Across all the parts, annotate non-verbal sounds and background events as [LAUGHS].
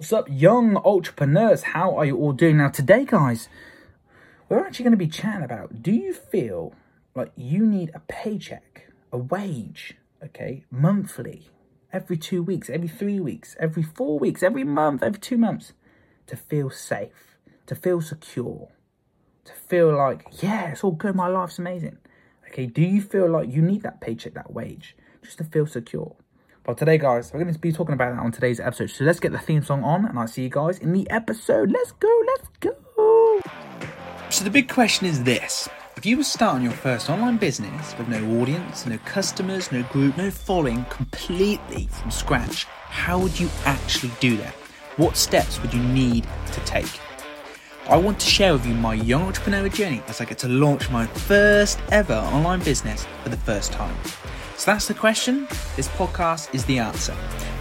What's up, young entrepreneurs? How are you all doing? Now, today, guys, we're actually going to be chatting about do you feel like you need a paycheck, a wage, okay, monthly, every two weeks, every three weeks, every four weeks, every month, every two months to feel safe, to feel secure, to feel like, yeah, it's all good, my life's amazing. Okay, do you feel like you need that paycheck, that wage, just to feel secure? Today, guys, we're going to be talking about that on today's episode. So let's get the theme song on, and I'll see you guys in the episode. Let's go, let's go. So the big question is this. If you were starting your first online business with no audience, no customers, no group, no following, completely from scratch, how would you actually do that? What steps would you need to take? I want to share with you my young entrepreneur journey as I get to launch my first ever online business for the first time. So that's the question. This podcast is the answer.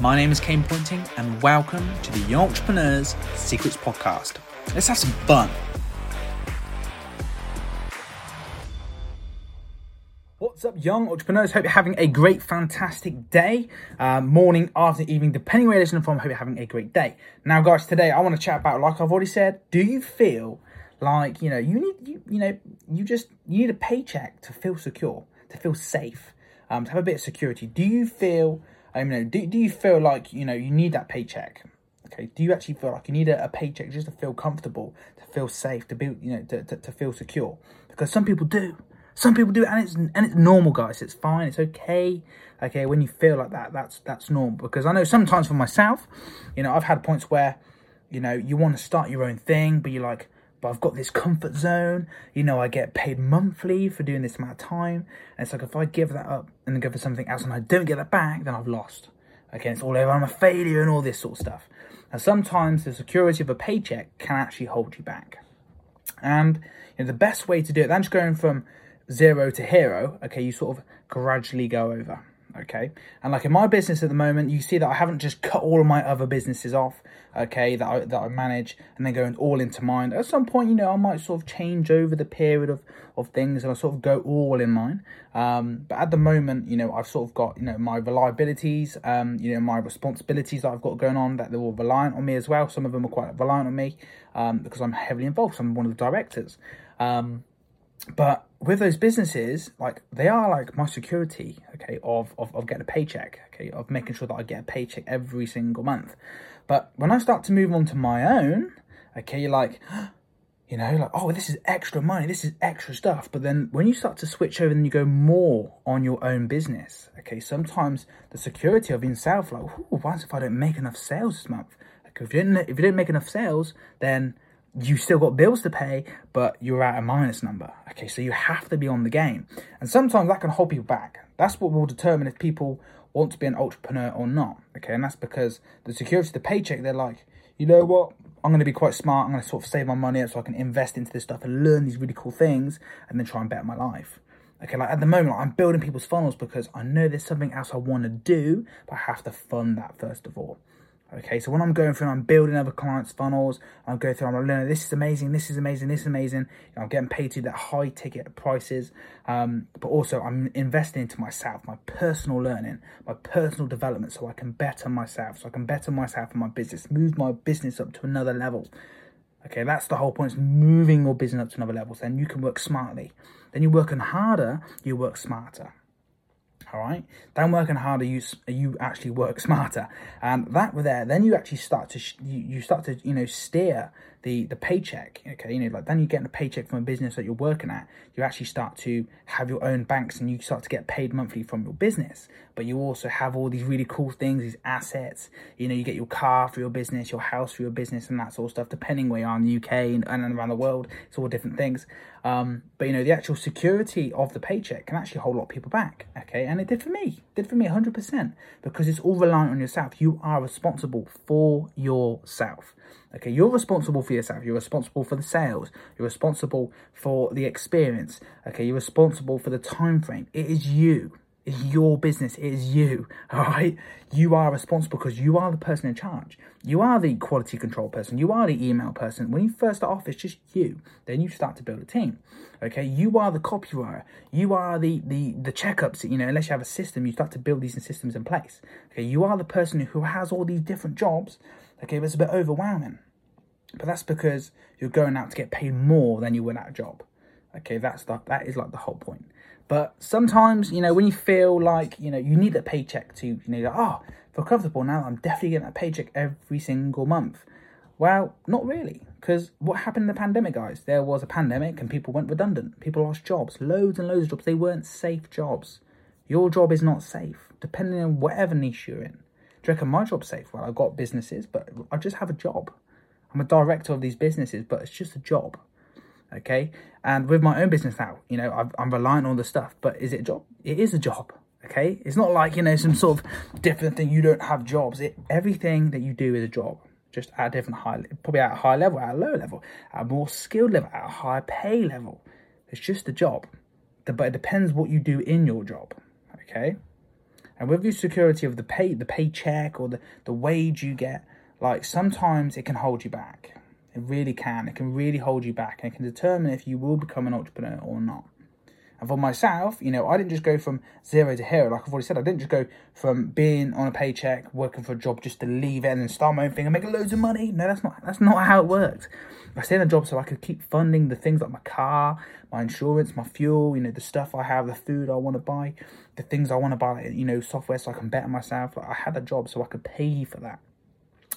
My name is Kane Pointing, and welcome to the Young Entrepreneurs Secrets Podcast. Let's have some fun. What's up, young entrepreneurs? Hope you're having a great, fantastic day, uh, morning, afternoon, evening, depending where you're listening from. Hope you're having a great day. Now, guys, today I want to chat about, like I've already said, do you feel like you know you need you, you know you just you need a paycheck to feel secure, to feel safe, um, to have a bit of security? Do you feel, I mean, do do you feel like you know you need that paycheck? Okay, do you actually feel like you need a, a paycheck just to feel comfortable, to feel safe, to be you know to, to, to feel secure? Because some people do. Some people do and it's and it's normal, guys. It's fine. It's okay. Okay, when you feel like that, that's that's normal. Because I know sometimes for myself, you know, I've had points where, you know, you want to start your own thing, but you're like, but I've got this comfort zone. You know, I get paid monthly for doing this amount of time, and it's like if I give that up and then go for something else, and I don't get that back, then I've lost. Okay, it's all over. I'm a failure and all this sort of stuff. And sometimes the security of a paycheck can actually hold you back. And you know, the best way to do it, than just going from zero to hero, okay, you sort of gradually go over. Okay, and like in my business at the moment, you see that I haven't just cut all of my other businesses off, okay, that I that I manage and then going all into mine. At some point, you know, I might sort of change over the period of of things and I sort of go all in mine. Um, but at the moment, you know, I've sort of got you know my reliabilities, um, you know, my responsibilities that I've got going on that they're all reliant on me as well. Some of them are quite reliant on me um, because I'm heavily involved. So I'm one of the directors. Um, but with those businesses, like they are like my security, okay, of, of, of getting a paycheck, okay, of making sure that I get a paycheck every single month. But when I start to move on to my own, okay, you're like, [GASPS] you know, like, oh, this is extra money, this is extra stuff. But then when you start to switch over and you go more on your own business, okay, sometimes the security of yourself, like, what if I don't make enough sales this month? Like, if you didn't, if you didn't make enough sales, then you still got bills to pay, but you're at a minus number. Okay, so you have to be on the game. And sometimes that can hold people back. That's what will determine if people want to be an entrepreneur or not. Okay, and that's because the security, the paycheck, they're like, you know what? I'm going to be quite smart. I'm going to sort of save my money up so I can invest into this stuff and learn these really cool things and then try and better my life. Okay, like at the moment, like I'm building people's funnels because I know there's something else I want to do, but I have to fund that first of all. Okay, so when I'm going through, I'm building other clients' funnels. I'm going through, I'm learning this is amazing, this is amazing, this is amazing. I'm getting paid to that high ticket prices, um, but also I'm investing into myself, my personal learning, my personal development, so I can better myself, so I can better myself and my business, move my business up to another level. Okay, that's the whole point. Is moving your business up to another level. So then you can work smartly. Then you're working harder, you work smarter all right? Then working harder you you actually work smarter. And that were there then you actually start to you, you start to you know steer the the paycheck okay? You know like then you're getting a paycheck from a business that you're working at. You actually start to have your own banks and you start to get paid monthly from your business. But you also have all these really cool things these assets. You know you get your car for your business your house for your business and that sort of stuff depending where you are in the uk and, and around the world. It's all different things. Um, but you know the actual security of the paycheck can actually hold a lot of people back okay? And it did for me. It did for me 100% because it's all reliant on yourself. You are responsible for yourself Okay, you're responsible for yourself. You're responsible for the sales. You're responsible for the experience. Okay, you're responsible for the time frame. It is you. It's your business. It is you. [LAUGHS] All right. You are responsible because you are the person in charge. You are the quality control person. You are the email person. When you first start off, it's just you. Then you start to build a team. Okay. You are the copywriter. You are the the the checkups. You know, unless you have a system, you start to build these systems in place. Okay. You are the person who has all these different jobs Okay, but it's a bit overwhelming. But that's because you're going out to get paid more than you would at a job. Okay, that's the, that is like the whole point. But sometimes, you know, when you feel like, you know, you need a paycheck to, you know, like, oh, feel comfortable now, I'm definitely getting a paycheck every single month. Well, not really, because what happened in the pandemic, guys? There was a pandemic and people went redundant. People lost jobs, loads and loads of jobs. They weren't safe jobs. Your job is not safe, depending on whatever niche you're in. Do you reckon my job's safe? Well, I've got businesses, but I just have a job. I'm a director of these businesses, but it's just a job okay? And with my own business now you know i am relying on the stuff but is it a job? It is a job okay? It's not like you know some sort of different thing you don't have jobs. It, everything that you do is a job just at a different high probably at a high level at a lower level at a more skilled level at a higher pay level. It's just a job. But it depends what you do in your job okay and with the security of the pay the paycheck or the, the wage you get like sometimes it can hold you back it really can. It can really hold you back and it can determine if you will become an entrepreneur or not. And for myself, you know, I didn't just go from zero to hero. Like I've already said, I didn't just go from being on a paycheck, working for a job just to leave it and then start my own thing and make loads of money. No, that's not that's not how it worked. I stayed in a job so I could keep funding the things like my car, my insurance, my fuel, you know, the stuff I have, the food I want to buy, the things I want to buy, you know, software so I can better myself. Like I had a job so I could pay for that.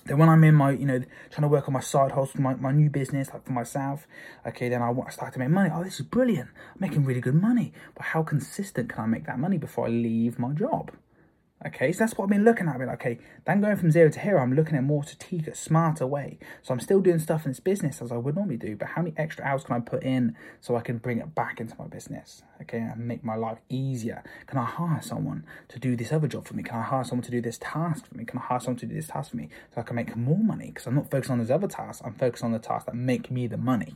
Then when I'm in my, you know, trying to work on my side hustle, my, my new business, like for myself, okay, then I want to start to make money. Oh, this is brilliant. I'm making really good money. But how consistent can I make that money before I leave my job? Okay, so that's what I've been looking at. I've been like, okay, then going from zero to hero, I'm looking at more strategic, smarter way. So I'm still doing stuff in this business as I would normally do, but how many extra hours can I put in so I can bring it back into my business? Okay, and make my life easier. Can I hire someone to do this other job for me? Can I hire someone to do this task for me? Can I hire someone to do this task for me so I can make more money? Because I'm not focused on those other tasks. I'm focused on the tasks that make me the money.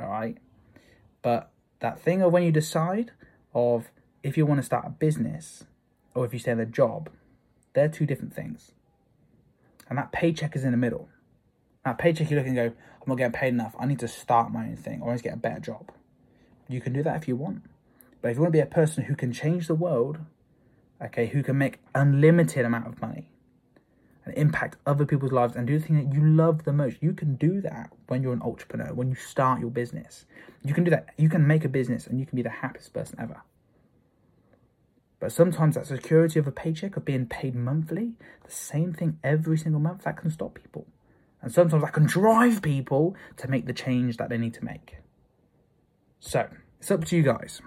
All right, but that thing of when you decide of if you want to start a business or if you stay in a job, they're two different things. And that paycheck is in the middle. That paycheck you look and go, I'm not getting paid enough. I need to start my own thing or I need to get a better job. You can do that if you want. But if you want to be a person who can change the world, okay, who can make unlimited amount of money and impact other people's lives and do the thing that you love the most, you can do that when you're an entrepreneur, when you start your business. You can do that. You can make a business and you can be the happiest person ever. But sometimes that security of a paycheck, of being paid monthly, the same thing every single month, that can stop people. And sometimes that can drive people to make the change that they need to make. So, it's up to you guys.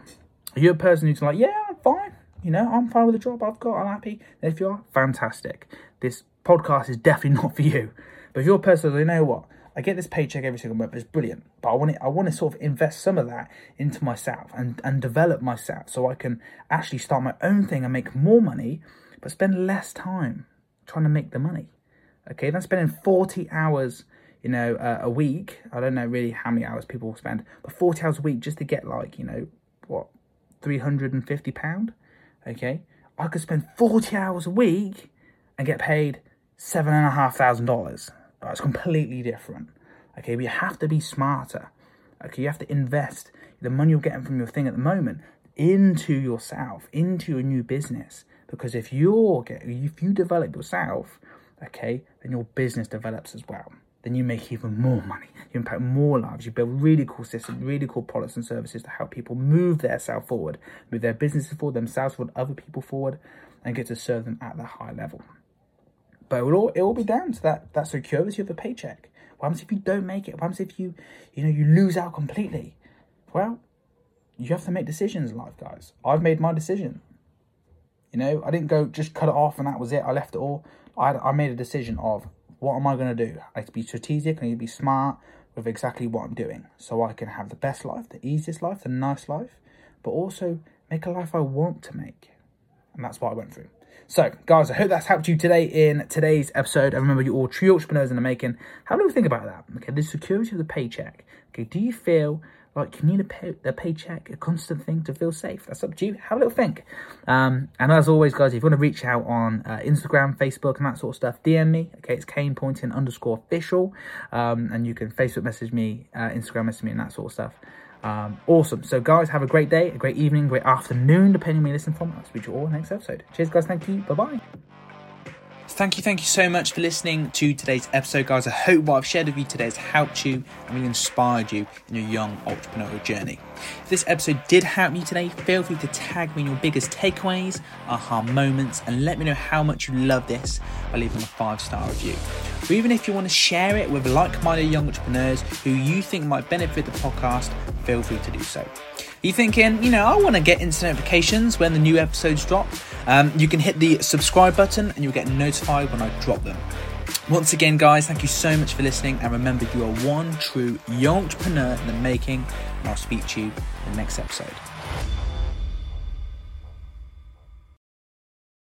Are you a person who's like, yeah, I'm fine. You know, I'm fine with the job I've got. I'm happy. If you are, fantastic. This podcast is definitely [LAUGHS] not for you. But if you're a person, you know what? I get this paycheck every single month. It's brilliant, but I want to, I want to sort of invest some of that into myself and and develop myself so I can actually start my own thing and make more money, but spend less time trying to make the money. Okay, then spending forty hours, you know, uh, a week. I don't know really how many hours people spend, but forty hours a week just to get like you know what, three hundred and fifty pound. Okay, I could spend forty hours a week and get paid seven and a half thousand dollars. It's completely different. Okay, but you have to be smarter. Okay, you have to invest the money you're getting from your thing at the moment into yourself, into your new business. Because if you're getting, if you develop yourself, okay, then your business develops as well. Then you make even more money. You impact more lives. You build really cool systems, really cool products and services to help people move their self forward, move their businesses forward, themselves forward, other people forward, and get to serve them at the high level. But it will all, it will be down to that, that security of the paycheck. What happens if you don't make it? What happens if you, you know, you lose out completely? Well, you have to make decisions in life, guys. I've made my decision. You know, I didn't go just cut it off and that was it. I left it all. I, I made a decision of what am I going to do? I need to be strategic. I need to be smart with exactly what I'm doing so I can have the best life, the easiest life, the nice life, but also make a life I want to make. And that's what I went through. So, guys, I hope that's helped you today in today's episode. And remember, you're all true entrepreneurs in the making. How do you think about that? Okay, the security of the paycheck. Okay, do you feel like you need a, pay, a paycheck, a constant thing to feel safe? That's up to you. Have a little think. Um, and as always, guys, if you want to reach out on uh, Instagram, Facebook, and that sort of stuff, DM me. Okay, it's Kane Pointing underscore official. Um, and you can Facebook message me, uh, Instagram message me, and that sort of stuff. Um, awesome. So, guys, have a great day, a great evening, great afternoon, depending on where you listen from. I'll speak to you all next episode. Cheers, guys. Thank you. Bye bye. Thank you, thank you so much for listening to today's episode, guys. I hope what I've shared with you today has helped you and really inspired you in your young entrepreneurial journey. If this episode did help you today, feel free to tag me in your biggest takeaways, aha moments, and let me know how much you love this by leaving a five star review. Or even if you want to share it with like minded young entrepreneurs who you think might benefit the podcast, feel free to do so. you thinking, you know, I want to get instant notifications when the new episodes drop? Um, you can hit the subscribe button and you'll get notified when I drop them. Once again, guys, thank you so much for listening. And remember, you are one true entrepreneur in the making. And I'll speak to you in the next episode.